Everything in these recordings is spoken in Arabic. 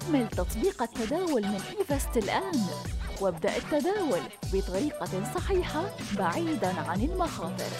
حمل تطبيق التداول من إيفست الآن. وابدأ التداول بطريقة صحيحة بعيدا عن المخاطر.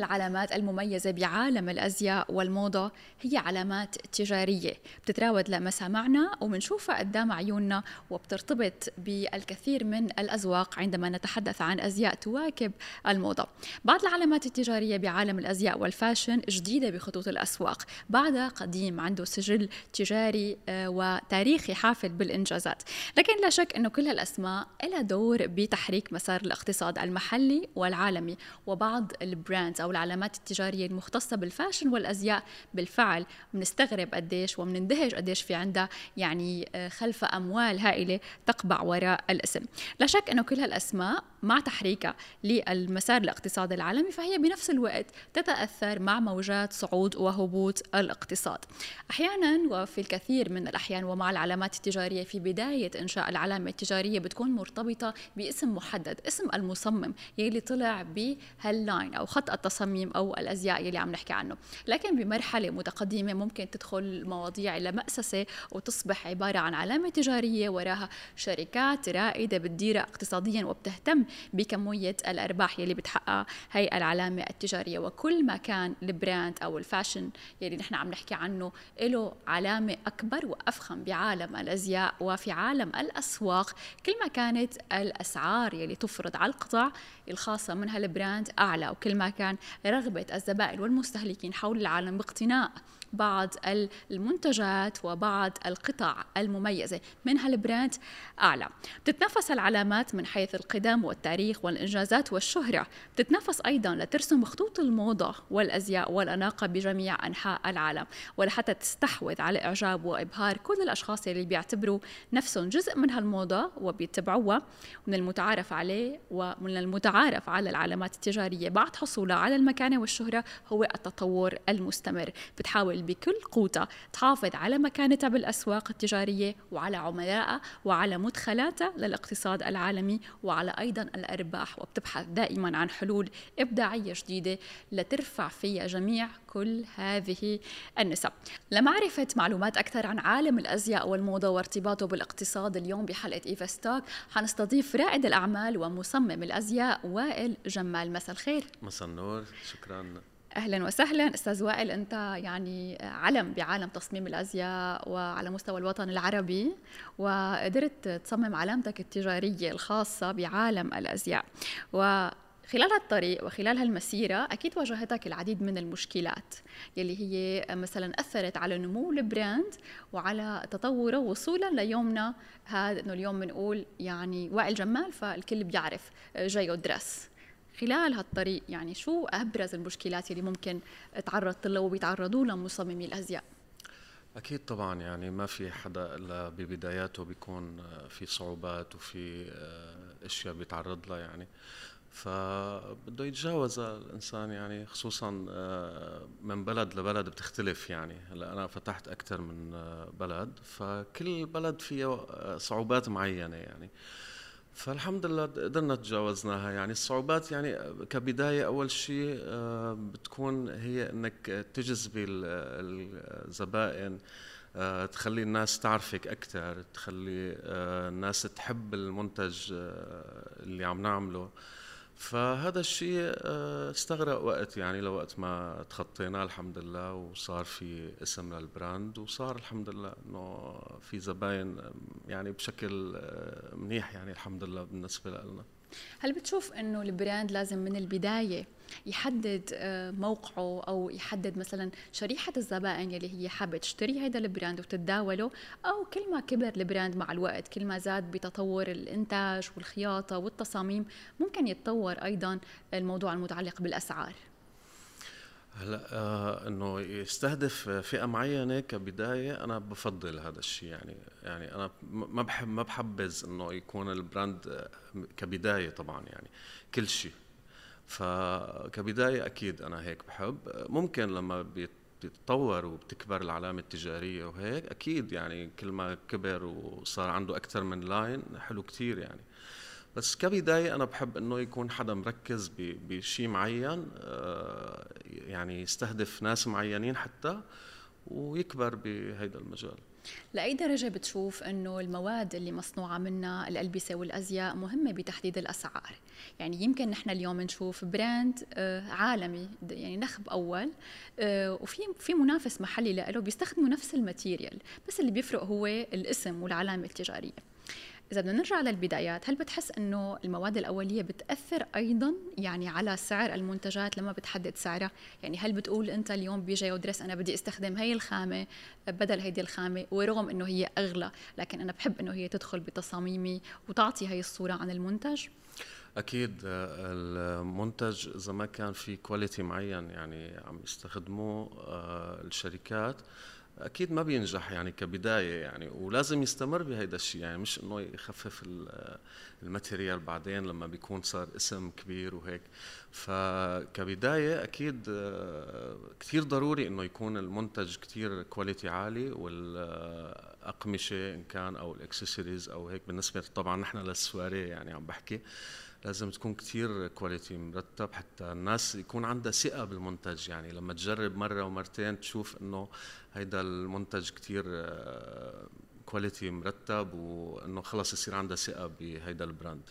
العلامات المميزة بعالم الأزياء والموضة هي علامات تجارية. بتتراود لمسامعنا وبنشوفها قدام عيوننا وبترتبط بالكثير من الأذواق عندما نتحدث عن أزياء تواكب الموضة. بعض العلامات التجارية بعالم الأزياء والفاشن جديدة بخطوط الأسواق. بعدها قديم عنده سجل تجاري آه، وتاريخي حافل بالإنجازات. لكن لا شك أنه كل هالأسماء لها دور بتحريك مسار الاقتصاد المحلي والعالمي. وبعض ال brands أو العلامات التجارية المختصة بال fashion والأزياء بالفعل. بنستغرب قديش وبنندهش قديش في عندها يعني آه، خلفها أموال هائلة تقبع وراء الاسم. لا شك إنه كل هالأسماء مع تحريكها للمسار الاقتصادي العالمي فهي بنفس الوقت تتأثر مع موجات صعود وهبوط الاقتصاد. أحيانا وفي الكثير من الأحيان ومع العلامات التجارية في بداية إنشاء العلامة التجارية بتكون مرتبطة باسم محدد اسم المصمم يلي طلع بهال line أو خط التصميم أو الأزياء يلي عم نحكي عنه. لكن بمرحلة متقدمة ممكن تدخل المواضيع إلى مأسسة وتصبح عبارة عن علامة تجارية وراها شركات رائدة بتديرها اقتصاديا وبتهتم بكمية الأرباح يلي بتحققها هي العلامة التجارية. وكل ما كان ال brand أو ال fashion يلي نحن عم نحكي عنه له علامة أكبر وأفخم بعالم الأزياء وفي عالم الأسواق كل ما كانت الأسعار يلي تفرض على القطع الخاصة من هال brand أعلى وكل ما كان رغبة الزبائن والمستهلكين حول العالم باقتناء. بعض المنتجات وبعض القطع المميزة. من هال brand أعلى. بتتنافس العلامات من حيث القدم والتاريخ والإنجازات والشهرة. بتتنافس أيضا لترسم خطوط الموضة والأزياء والأناقة بجميع أنحاء العالم ولحتى تستحوذ على إعجاب وإبهار كل الأشخاص اللي بيعتبروا نفسهم جزء من هالموضة وبيتبعوها. من المتعارف عليه ومن المتعارف على العلامات التجارية بعد حصولها على المكانة والشهرة هو التطور المستمر. بتحاول بكل قوتها تحافظ على مكانتها بالأسواق التجارية وعلى عملائها وعلى مدخلاتها للاقتصاد العالمي وعلى أيضا الأرباح وبتبحث دائما عن حلول إبداعية جديدة لترفع فيها جميع كل هذه النسب. لمعرفة معلومات أكثر عن عالم الأزياء والموضة وارتباطه بالاقتصاد اليوم بحلقة إيفا ستوك حنستضيف رائد الأعمال ومصمم الأزياء وائل جمال. مساء الخير. مساء النور. شكرا. أهلا وسهلا. أستاذ وائل أنت يعني علم بعالم تصميم الأزياء وعلى مستوى الوطن العربي وقدرت تصمم علامتك التجارية الخاصة بعالم الأزياء. و خلال هالطريق وخلال هالمسيرة أكيد واجهتك العديد من المشكلات يلي هي مثلا أثرت على نمو البراند وعلى تطوره وصولا ليومنا. هذا إنه اليوم بنقول يعني وائل جمال فالكل بيعرف. جايو درس خلال هالطريق يعني شو أبرز المشكلات اللي ممكن تعرضت لها وبيتعرضوا لها مصممي الأزياء؟ أكيد طبعا يعني ما في حدا إلا ببداياته بيكون في صعوبات وفي آه، أشياء بيتعرض لها يعني. فبده يتجاوز الإنسان يعني خصوصا آه، من بلد لبلد بتختلف يعني. هلأ أنا فتحت أكثر من آه، بلد فكل بلد فيه صعوبات معينة يعني. فالحمد لله قدرنا تجاوزناها. يعني الصعوبات يعني كبداية أول شيء آه، بتكون هي أنك تجذبي الزبائن آه، تخلي الناس تعرفك أكثر تخلي آه، الناس تحب المنتج اللي عم نعمله. فهذا الشيء استغرق وقت يعني لوقت ما تخطيناه الحمد لله. وصار في اسم لل brand وصار الحمد لله إنه في زباين يعني بشكل آه، منيح يعني الحمد لله بالنسبة لنا. هل بتشوف إنه ال brand لازم من البداية يحدد آه، موقعه أو يحدد مثلا شريحة الزبائن يلي هي حابة تشتري هذا ال brand وتتداوله؟ أو كل ما كبر ال brand مع الوقت كل ما زاد بتطور الإنتاج والخياطة والتصاميم ممكن يتطور أيضا الموضوع المتعلق بالأسعار. هلا آه إنه يستهدف فئة معينة كبداية أنا بفضل هذا الشيء يعني يعني أنا ما بحب ما بحبذ إنه يكون ال brand آه، كبداية طبعا يعني كل شيء فكبدايه أكيد أنا هيك بحب. ممكن لما بتتطور وبتكبر العلامة التجارية وهيك أكيد يعني كل ما كبر وصار عنده أكثر من لاين حلو كتير يعني. بس كبداية أنا بحب إنه يكون حدا مركز بشيء معين آه، يعني يستهدف ناس معينين حتى ويكبر بهيدا المجال. لأي درجة بتشوف أنه المواد اللي مصنوعة منها الألبسة والأزياء مهمة بتحديد الأسعار؟ يعني يمكن نحن اليوم نشوف brand آه، عالمي يعني نخب أول آه، وفي في منافس محلي له بيستخدموا نفس ال material بس اللي بيفرق هو الاسم والعلامة التجارية. إذا بدنا نرجع للبدايات هل بتحس إنه المواد الأولية بتأثر أيضا يعني على سعر المنتجات لما بتحدد سعرها؟ يعني هل بتقول أنت اليوم بيجي و درس أنا بدي أستخدم هي الخامة بدل هيدي الخامة ورغم إنه هي أغلى لكن أنا بحب إنه هي تدخل بتصاميمي وتعطي هي الصورة عن المنتج؟ أكيد المنتج إذا ما كان في quality معين يعني عم يستخدموه آه، الشركات أكيد ما بينجح يعني كبداية يعني ولازم يستمر بهيدا الشيء يعني مش إنه يخفف ال material بعدين لما بيكون صار اسم كبير وهيك. فكبداية أكيد كثير ضروري إنه يكون المنتج كثير quality عالي والأقمشة إن كان أو الأكسسوارز أو هيك. بالنسبة طبعا نحن للسواريه يعني عم بحكي. لازم تكون كتير quality مرتب حتى الناس يكون عندها ثقة بالمنتج. يعني لما تجرب مرة ومرتين تشوف إنه هيدا المنتج كتير quality آه، مرتب وإنه خلص يصير عندها ثقة بهيدا ال brand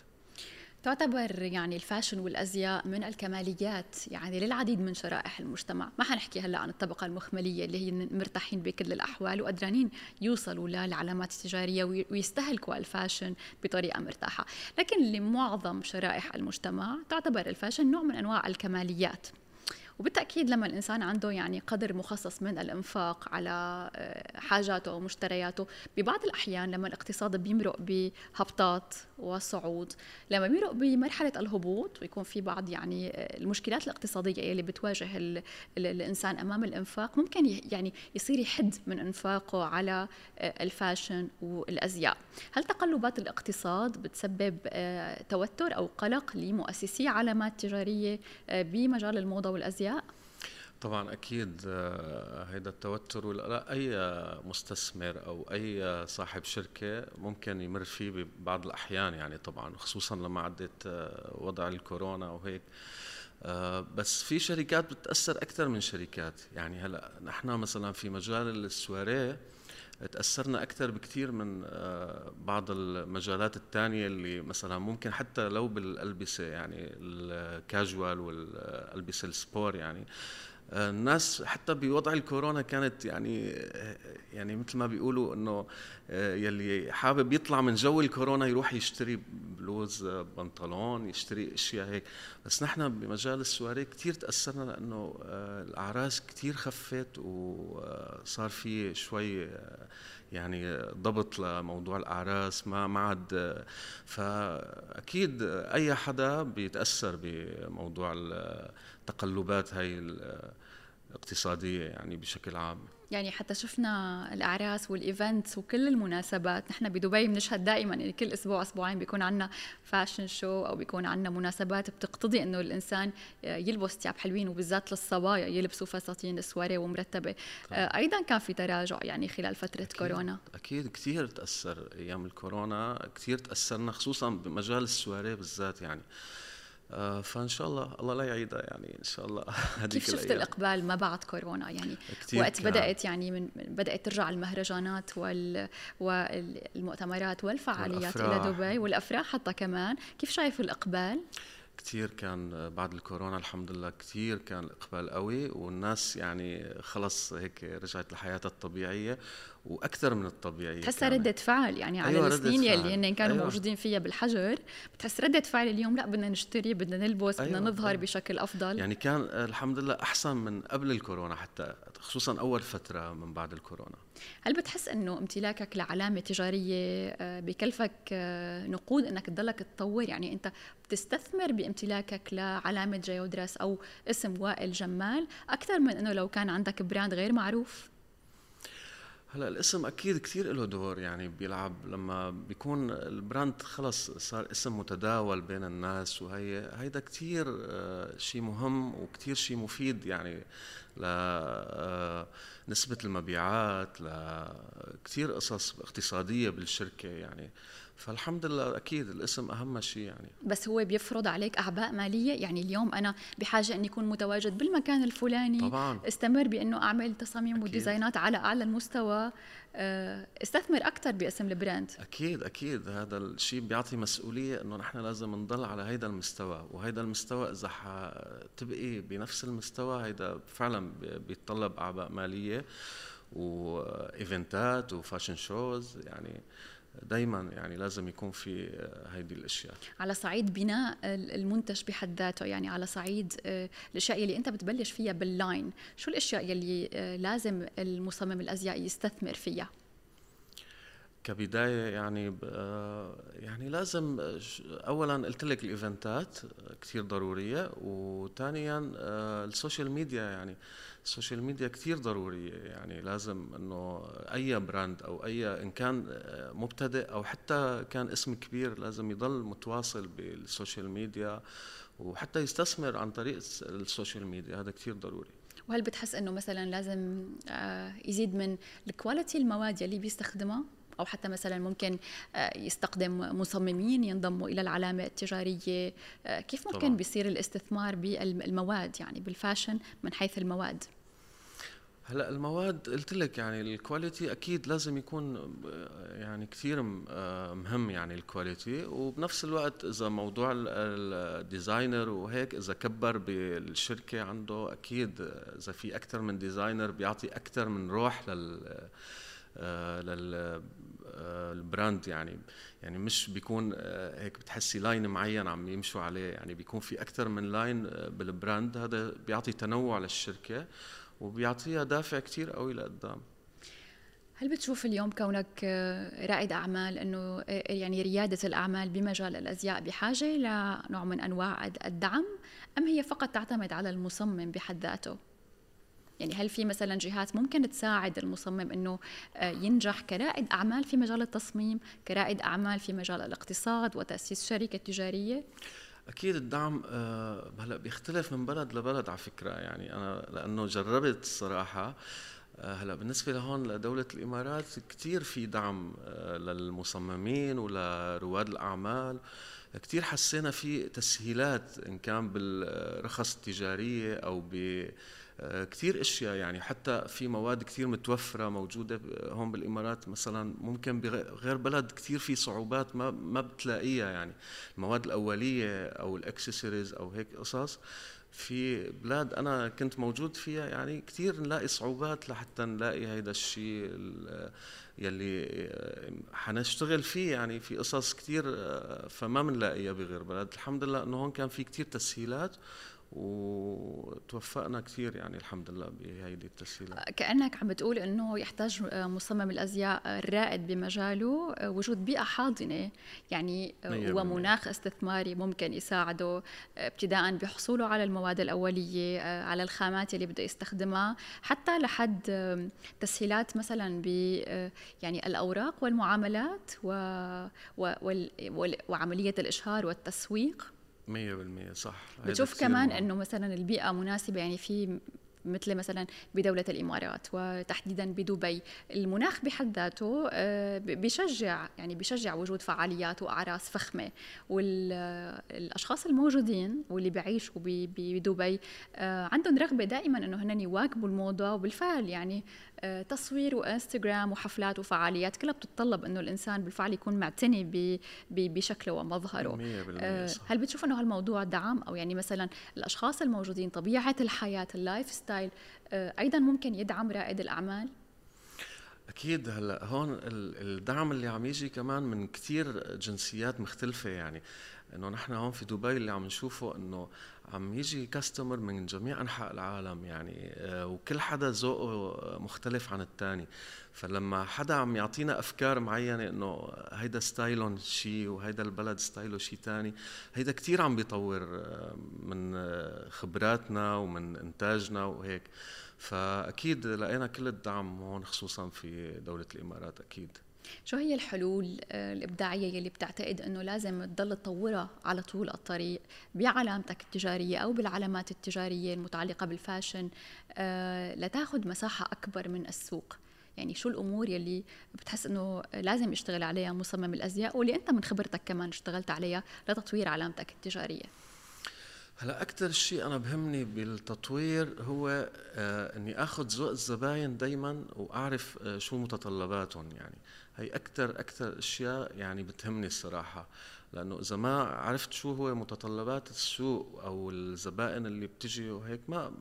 تعتبر يعني ال fashion والأزياء من الكماليات يعني للعديد من شرائح المجتمع، ما حنحكي هلا عن الطبقة المخملية اللي هي مرتاحين بكل الأحوال وقدرانين يوصلوا للعلامات التجارية ويستهلكوا ال fashion بطريقة مرتاحة، لكن لمعظم شرائح المجتمع تعتبر الفاشن نوع من أنواع الكماليات. وبالتأكيد لما الإنسان عنده يعني قدر مخصص من الإنفاق على آه، حاجاته ومشترياته ببعض الأحيان لما الاقتصاد بيمرق بهبطات وصعود لما بيمرق بمرحلة الهبوط ويكون في بعض يعني آه، المشكلات الاقتصادية اللي بتواجه الإنسان أمام الإنفاق ممكن يعني يصير يحد من إنفاقه على آه، الفاشن والأزياء هل تقلبات الاقتصاد بتسبب توتر أو قلق لمؤسسي علامات تجارية بمجال الموضة والأزياء الأشياء؟ طبعا أكيد آه، هيدا التوتر ولا أي مستثمر أو أي صاحب شركة ممكن يمر فيه ببعض الأحيان يعني طبعا خصوصا لما عدت آه، وضع الكورونا وهيك. آه، بس في شركات بتأثر أكثر من شركات. يعني هلأ نحن مثلا في مجال السواريه تأثرنا أكثر بكثير من بعض المجالات الثانية اللي مثلا ممكن حتى لو بالألبسة يعني الكاجوال والألبسة ال sport يعني. الناس حتى بوضع الكورونا كانت يعني يعني مثل ما بيقولوا إنه يلي حابب يطلع من جو الكورونا يروح يشتري بلوز بنطلون يشتري أشياء هيك. بس نحن بمجال السواري كثير تأثرنا لأنه الأعراس كثير خفت وصار في شوي يعني ضبط لموضوع الأعراس ما ما عاد فأكيد أي حدا بيتأثر بموضوع التقلبات هاي الاقتصادية يعني بشكل عام؟ يعني حتى شفنا الأعراس وال events وكل المناسبات. نحن بدبي بنشهد دائما يعني كل أسبوع أسبوعين بيكون عندنا fashion show أو بيكون عندنا مناسبات بتقتضي إنه الإنسان يلبس ثياب حلوين وبالذات للصبايا يلبسوا فساتين سواري ومرتبة. طبعا. أيضا كان في تراجع يعني خلال فترة أكيد كورونا. أكيد كثير تأثر أيام الكورونا كثير تأثرنا خصوصا بمجال السواري بالذات يعني. آه، فإن شاء الله الله لا يعيدها يعني إن شاء الله كيف شفت الأيام. الإقبال ما بعد كورونا يعني وقت كان. بدأت يعني من بدأت ترجع المهرجانات وال والمؤتمرات والفعاليات والأفراح. إلى دبي والأفراح حتى كمان كيف شايف الإقبال كثير كان بعد الكورونا الحمد لله كثير كان الإقبال قوي والناس يعني خلص هيك رجعت لحياتها الطبيعية وأكثر من الطبيعية بتحسها ردة فعل يعني على أيوة السنين يلي هن كانوا أيوة. موجودين فيها بالحجر بتحس ردة فعل اليوم لا بدنا نشتري بدنا نلبس أيوة. بدنا نظهر أيوة. بشكل أفضل يعني كان الحمد لله أحسن من قبل الكورونا حتى خصوصا أول فترة من بعد الكورونا هل بتحس إنه امتلاكك لعلامة تجارية آه، بكلفك آه، نقود إنك تضلك تطور؟ يعني أنت بتستثمر بامتلاكك لعلامة جي او dress أو اسم وائل جمال أكثر من إنه لو كان عندك brand غير معروف؟ هلا الاسم أكيد كثير له دور يعني بيلعب لما بيكون ال brand خلص صار اسم متداول بين الناس وهي هيدا كثير آه، شيء مهم وكثير شيء مفيد يعني ل آه، المبيعات لكثير قصص اقتصادية بالشركة يعني. فالحمد لله أكيد الاسم أهم شيء يعني. بس هو بيفرض عليك أعباء مالية؟ يعني اليوم أنا بحاجة اني اكون متواجد بالمكان الفلاني طبعا. استمر بأنه أعمل تصاميم أكيد. وديزاينات على أعلى المستوى آه، استثمر أكثر باسم البراند. أكيد أكيد. هذا الشيء بيعطي مسؤولية إنه نحن لازم نضل على هذا المستوى. وهذا المستوى إذا تبقي بنفس المستوى هذا فعلا بيتطلب أعباء مالية و event ات و fashion shows يعني دائما يعني لازم يكون في هذه الأشياء. على صعيد بناء المنتج بحد ذاته يعني على صعيد آه، الأشياء اللي أنت بتبلش فيها بال line شو الأشياء اللي آه، لازم المصمم الأزياء يستثمر فيها؟ كبداية يعني آه، يعني لازم اولا قلت لك ال event ات كثير ضرورية وثانيا ال social media يعني. ال social media كثير ضرورية. يعني لازم إنه أي brand أو أي إن كان مبتدئ أو حتى كان اسم كبير لازم يضل متواصل بال social media وحتى يستثمر عن طريق ال social media. هذا كثير ضروري. وهل بتحس إنه مثلا لازم آه، يزيد من ال quality المواد يلي بيستخدمها أو حتى مثلا ممكن آه، يستخدم مصممين ينضموا إلى العلامة التجارية. آه، كيف ممكن طبعا. بيصير الاستثمار بالمواد؟ يعني بال fashion من حيث المواد. هلأ المواد قلت لك يعني ال quality أكيد لازم يكون آه، يعني كثير مهم يعني ال quality. وبنفس الوقت إذا موضوع ال designer وهيك إذا كبر بالشركة عنده أكيد إذا في أكثر من designer بيعطي أكثر من روح لل آه، يعني. يعني مش بيكون آه، هيك بتحسي line معين عم يمشوا عليه. يعني بيكون في أكثر من line آه، بال brand. هذا بيعطي تنوع للشركة وبيعطيها دافع كثير قوي لقدام. هل بتشوف اليوم كونك رائد أعمال إنه يعني ريادة الأعمال بمجال الأزياء بحاجة لنوع من أنواع الدعم أم هي فقط تعتمد على المصمم بحد ذاته؟ يعني هل في مثلا جهات ممكن تساعد المصمم إنه آه، ينجح كرائد أعمال في مجال التصميم كرائد أعمال في مجال الاقتصاد وتأسيس شركة تجارية؟ أكيد الدعم آه، هلأ بيختلف من بلد لبلد على فكرة. يعني أنا لأنه جربت الصراحه آه، هلأ بالنسبة لهون لدولة الإمارات كثير في دعم للمصممين ولرواد الأعمال. كثير حسينا في تسهيلات إن كان بالرخص التجارية أو ب كثير أشياء يعني. حتى في مواد كثير متوفرة موجودة هون بالإمارات مثلا. ممكن بغير بلد كثير في صعوبات ما ما بتلاقيها يعني. المواد الأولية أو الأكسسوارز أو هيك قصص في بلاد أنا كنت موجود فيها يعني كثير نلاقي صعوبات لحتى نلاقي هيدا الشيء يلي حنشتغل فيه يعني في قصص كثير فما بنلاقيها بغير بلد. الحمد لله إنه هون كان في كثير تسهيلات وتوفقنا كثير يعني الحمد لله بهيدي التسهيلات. كأنك عم بتقول إنه يحتاج مصمم الأزياء الرائد بمجاله وجود بيئة حاضنة يعني ومناخ استثماري ممكن يساعده ابتداء بحصوله على المواد الأولية على الخامات اللي بده يستخدمها حتى لحد تسهيلات مثلا ب يعني الأوراق والمعاملات و... و... وعملية الإشهار والتسويق. 100% صح. بتشوف كمان إنه مثلا البيئة مناسبة يعني في مثل مثلا بدولة الإمارات وتحديدا بدبي المناخ بحد ذاته آه، بشجع يعني بشجع وجود فعاليات وأعراس فخمة والأشخاص الموجودين واللي بيعيشوا بدبي آه، عندهم رغبة دائما أنه هن يواكبوا الموضة وبالفعل يعني تصوير وإنستغرام وحفلات وفعاليات كلها بتتطلب إنه الإنسان بالفعل يكون معتني بشكله ومظهره. 100% هل بتشوف إنه هالموضوع دعم؟ أو يعني مثلا الأشخاص الموجودين طبيعة الحياة ال lifestyle آه، أيضا ممكن يدعم رائد الأعمال؟ أكيد هلأ هون الدعم اللي عم يجي كمان من كثير جنسيات مختلفة يعني. إنه نحن هون في دبي اللي عم نشوفه إنه عم يجي customer من جميع أنحاء العالم يعني آه، وكل حدا ذوقه مختلف عن الثاني فلما حدا عم يعطينا أفكار معينة إنه هيدا style ون شيء وهيدا البلد style ه شيء ثاني هيدا كثير عم بيطور آه، من آه، خبراتنا ومن إنتاجنا وهيك. فأكيد لقينا كل الدعم هون خصوصا في دولة الإمارات أكيد. شو هي الحلول آه، الإبداعية يلي بتعتقد أنه لازم تضل تطورها على طول الطريق بعلامتك التجارية أو بالعلامات التجارية المتعلقة بال fashion آه، لتاخذ مساحة أكبر من السوق. يعني شو الأمور يلي بتحس إنه لازم يشتغل عليها مصمم الأزياء واللي أنت من خبرتك كمان اشتغلت عليها لتطوير علامتك التجارية؟ هلا أكثر شيء أنا بهمني بالتطوير هو آه إني آخذ ذوق الزباين دائما وأعرف آه شو متطلباتهم يعني. هي أكثر أكثر أشياء يعني بتهمني الصراحة. لأنه إذا ما عرفت شو هو متطلبات السوق أو الزبائن اللي بتجي وهيك ما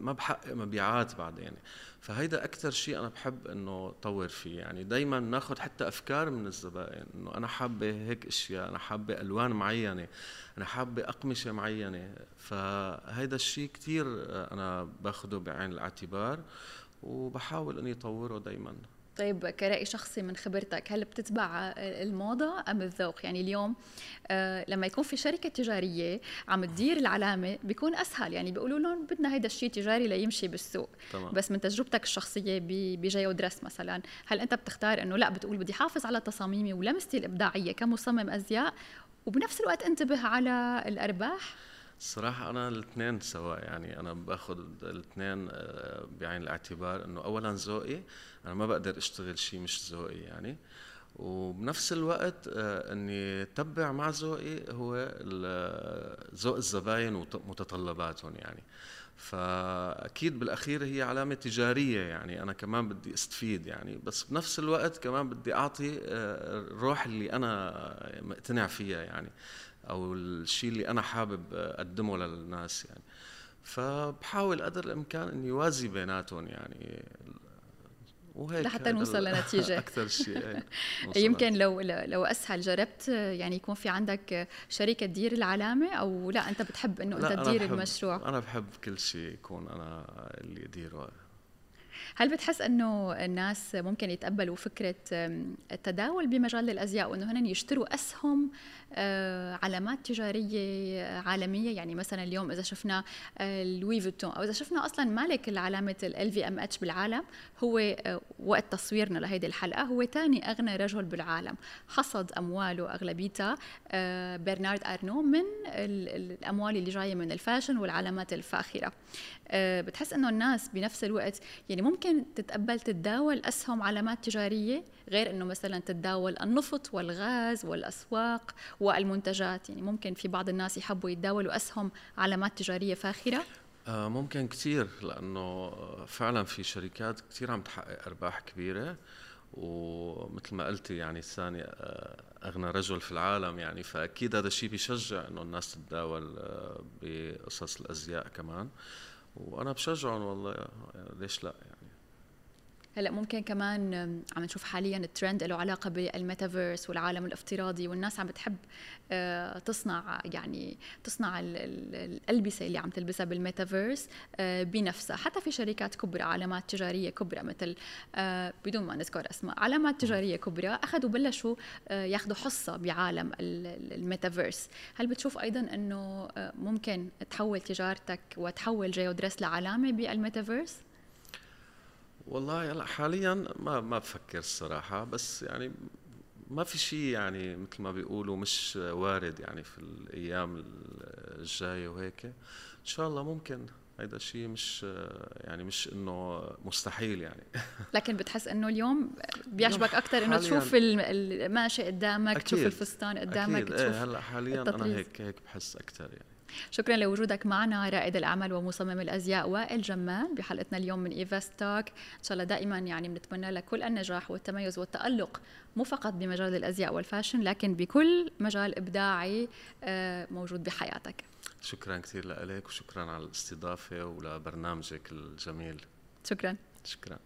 ما بحقق مبيعات بعدين. فهيدا أكثر شيء أنا بحب إنه طور فيه. يعني دائما ناخذ حتى أفكار من الزبائن. إنه أنا حابة هيك أشياء أنا حابة ألوان معينة أنا حابة أقمشة معينة. فهيدا الشيء كثير أنا باخذه بعين الاعتبار وبحاول إني أطوره دائما طيب كرأي شخصي من خبرتك هل بتتبع الموضة أم الذوق؟ يعني اليوم آه لما يكون في شركة تجارية عم تدير العلامة بيكون أسهل. يعني بيقولوا لهم بدنا هيدا الشيء تجاري ليمشي بالسوق. طبعا. بس من تجربتك الشخصية بجيو درس مثلا هل أنت بتختار أنه لا بتقول بدي حافظ على تصاميمي ولمستي الإبداعية كمصمم أزياء وبنفس الوقت انتبه على الأرباح؟ الصراحة أنا الاثنين سواء يعني أنا باخذ الاثنين آه، بعين الاعتبار إنه أولا ذوقي أنا ما بقدر أشتغل شيء مش ذوقي يعني. وبنفس الوقت آه، إني أتبع مع ذوقي هو ذوق الزباين ومتطلباتهم يعني. فأكيد بالأخير هي علامة تجارية يعني أنا كمان بدي أستفيد يعني. بس بنفس الوقت كمان بدي أعطي آه، الروح اللي أنا مقتنع فيها يعني أو الشيء اللي أنا حابب أقدمه للناس يعني. فبحاول قدر الإمكان إني يوازي بيناتهم يعني. وهيك لحتى نوصل لنتيجة. أكثر شيء يمكن لو لو أسهل جربت يعني يكون في عندك شركة تدير العلامة أو لا أنت بتحب إنه أنت تدير المشروع؟ أنا بحب كل شيء يكون أنا اللي اديره هل بتحس إنه الناس ممكن يتقبلوا فكرة التداول بمجال الأزياء وإنه هن يشتروا أسهم علامات تجارية عالمية. يعني مثلا اليوم إذا شفنا آه، Louis Vuitton أو إذا شفنا أصلا مالك العلامه LVMH بالعالم هو آه، وقت تصويرنا لهيدي الحلقة هو ثاني أغنى رجل بالعالم. حصد أمواله أغلبيتها برنارد ارنو من الأموال اللي جاية من الفاشن والعلامات الفاخرة. بتحس إنه الناس بنفس الوقت يعني ممكن تتقبل تتداول أسهم علامات تجارية غير إنه مثلا تتداول النفط والغاز والأسواق والمنتجات يعني ممكن في بعض الناس يحبوا يتداولوا أسهم علامات تجارية فاخرة. آه ممكن كثير لأنه فعلا في شركات كثير عم تحقق أرباح كبيرة. ومثل ما قلتي يعني الثاني آه، أغنى رجل في العالم. يعني فأكيد هذا الشيء بيشجع إنه الناس تتداول آه، بقصص الأزياء كمان. وأنا بشجعهم والله يعني ليش لا؟ يعني هلا ممكن كمان عم نشوف حاليا الترند له علاقة بالميتافيرس والعالم الافتراضي والناس عم بتحب آه، تصنع يعني تصنع الألبسة اللي عم تلبسها بالميتافيرس آه، بنفسها. حتى في شركات كبرى علامات تجارية كبرى مثل آه، بدون ما نذكر أسماء علامات تجارية كبرى أخذوا بلشوا ياخذوا حصة بعالم الميتافيرس. هل بتشوف أيضا إنه ممكن تحول تجارتك وتحول Geo Dress لعلامة بالميتافيرس؟ والله هلا حاليا ما ما بفكر الصراحه بس يعني ما في شيء يعني مثل ما بيقولوا مش وارد يعني في الأيام الجاية وهيك. إن شاء الله ممكن هيدا الشيء مش يعني مش إنه مستحيل يعني. لكن بتحس إنه اليوم بيعجبك أكثر إنه تشوف الماشي قدامك أكيد. تشوف الفستان قدامك أكيد. تشوف إيه هلأ حاليا أنا هيك هيك بحس أكثر يعني. شكرا لوجودك معنا رائد الأعمال ومصمم الأزياء وائل جمال بحلقتنا اليوم من ايفاست توك إن شاء الله دائما يعني بنتمنى لك كل النجاح والتميز والتألق مو فقط بمجال الأزياء والفاشن لكن بكل مجال إبداعي آه، موجود بحياتك. شكرا كثير لك وشكرا على الاستضافة ولبرنامجك الجميل. شكرا. شكرا.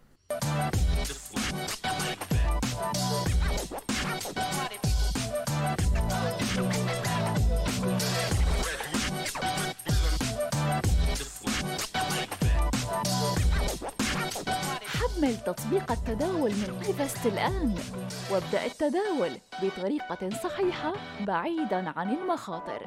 حمل تطبيق التداول من ايفست الآن. وابدأ التداول بطريقة صحيحة بعيداً عن المخاطر.